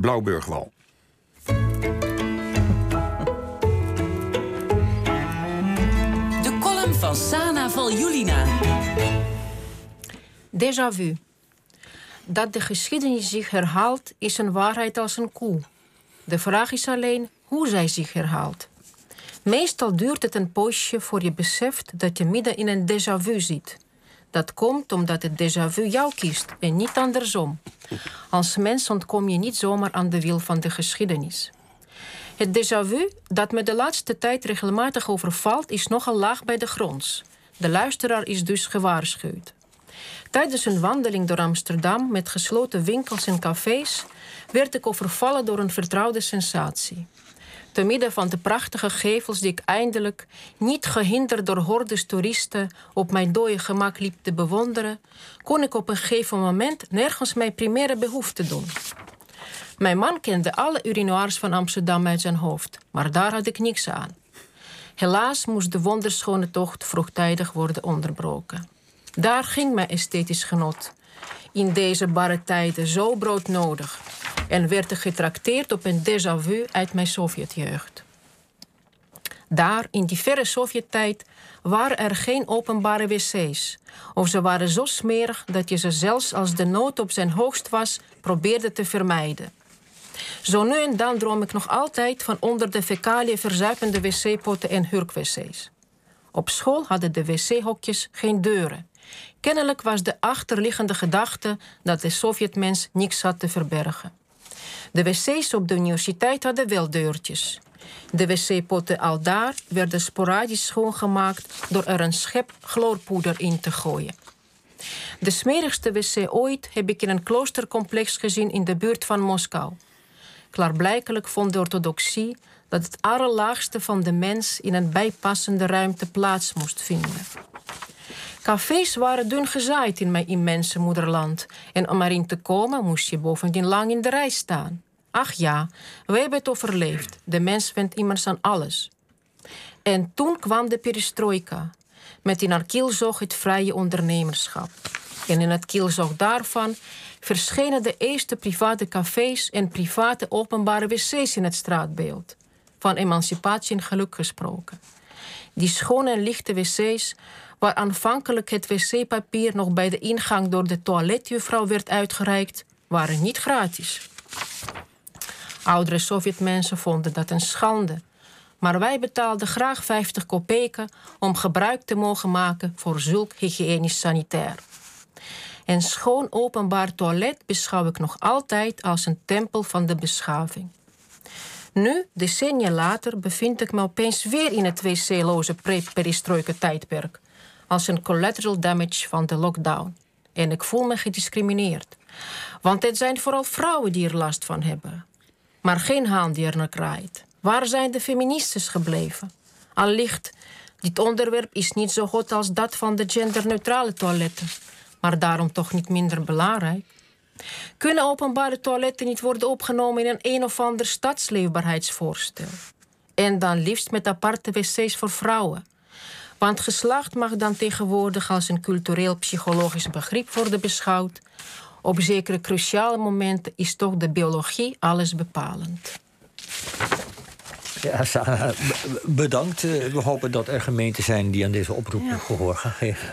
Blauwburgwal. De column van Sana Valjulina. Déjà vu. Dat de geschiedenis zich herhaalt is een waarheid als een koe. De vraag is alleen hoe zij zich herhaalt. Meestal duurt het een poosje voor je beseft dat je midden in een déjà vu zit. Dat komt omdat het déjà vu jou kiest en niet andersom. Als mens ontkom je niet zomaar aan de wil van de geschiedenis. Het déjà vu dat me de laatste tijd regelmatig overvalt is nogal laag bij de grond. De luisteraar is dus gewaarschuwd. Tijdens een wandeling door Amsterdam met gesloten winkels en cafés werd ik overvallen door een vertrouwde sensatie. Te midden van de prachtige gevels die ik eindelijk, niet gehinderd door hordes toeristen, op mijn dode gemak liep te bewonderen, kon ik op een gegeven moment nergens mijn primaire behoefte doen. Mijn man kende alle urinoirs van Amsterdam uit zijn hoofd, maar daar had ik niks aan. Helaas moest de wonderschone tocht vroegtijdig worden onderbroken. Daar ging mijn esthetisch genot. In deze barre tijden zo broodnodig. En werd getrakteerd op een déjà vu uit mijn Sovjetjeugd. Daar, in die verre Sovjettijd, waren er geen openbare wc's. Of ze waren zo smerig dat je ze zelfs als de nood op zijn hoogst was, probeerde te vermijden. Zo nu en dan droom ik nog altijd van onder de fecaliën verzuipende wc-potten en hurkwc's. Op school hadden de wc-hokjes geen deuren. Kennelijk was de achterliggende gedachte dat de Sovjetmens niks had te verbergen. De wc's op de universiteit hadden wel deurtjes. De wc-potten al daar werden sporadisch schoongemaakt door er een schep chloorpoeder in te gooien. De smerigste wc ooit heb ik in een kloostercomplex gezien in de buurt van Moskou. Klaarblijkelijk vond de orthodoxie dat het allerlaagste van de mens in een bijpassende ruimte plaats moest vinden. Cafés waren dun gezaaid in mijn immense moederland. En om erin te komen moest je bovendien lang in de rij staan. Ach ja, we hebben het overleefd. De mens went immers aan alles. En toen kwam de perestroika. Met in haar kielzog het vrije ondernemerschap. En in het kielzog daarvan verschenen de eerste private cafés en private openbare wc's in het straatbeeld. Van emancipatie en geluk gesproken. Die schone lichte wc's waar aanvankelijk het wc-papier nog bij de ingang door de toiletjuffrouw werd uitgereikt, waren niet gratis. Oudere Sovjetmensen vonden dat een schande. Maar wij betaalden graag 50 kopeken om gebruik te mogen maken voor zulk hygiënisch sanitair. Een schoon openbaar toilet beschouw ik nog altijd als een tempel van de beschaving. Nu, decennia later, bevind ik me opeens weer in het wc-loze pre-perestroika tijdperk als een collateral damage van de lockdown. En ik voel me gediscrimineerd. Want het zijn vooral vrouwen die er last van hebben. Maar geen haan die er naar kraait. Waar zijn de feministes gebleven? Allicht, dit onderwerp is niet zo goed als dat van de genderneutrale toiletten. Maar daarom toch niet minder belangrijk. Kunnen openbare toiletten niet worden opgenomen in een een of ander stadsleefbaarheidsvoorstel? En dan liefst met aparte wc's voor vrouwen. Want geslacht mag dan tegenwoordig als een cultureel-psychologisch begrip worden beschouwd. Op zekere cruciale momenten is toch de biologie alles bepalend. Ja, Sarah, bedankt. We hopen dat er gemeenten zijn die aan deze oproep gehoor gaan geven.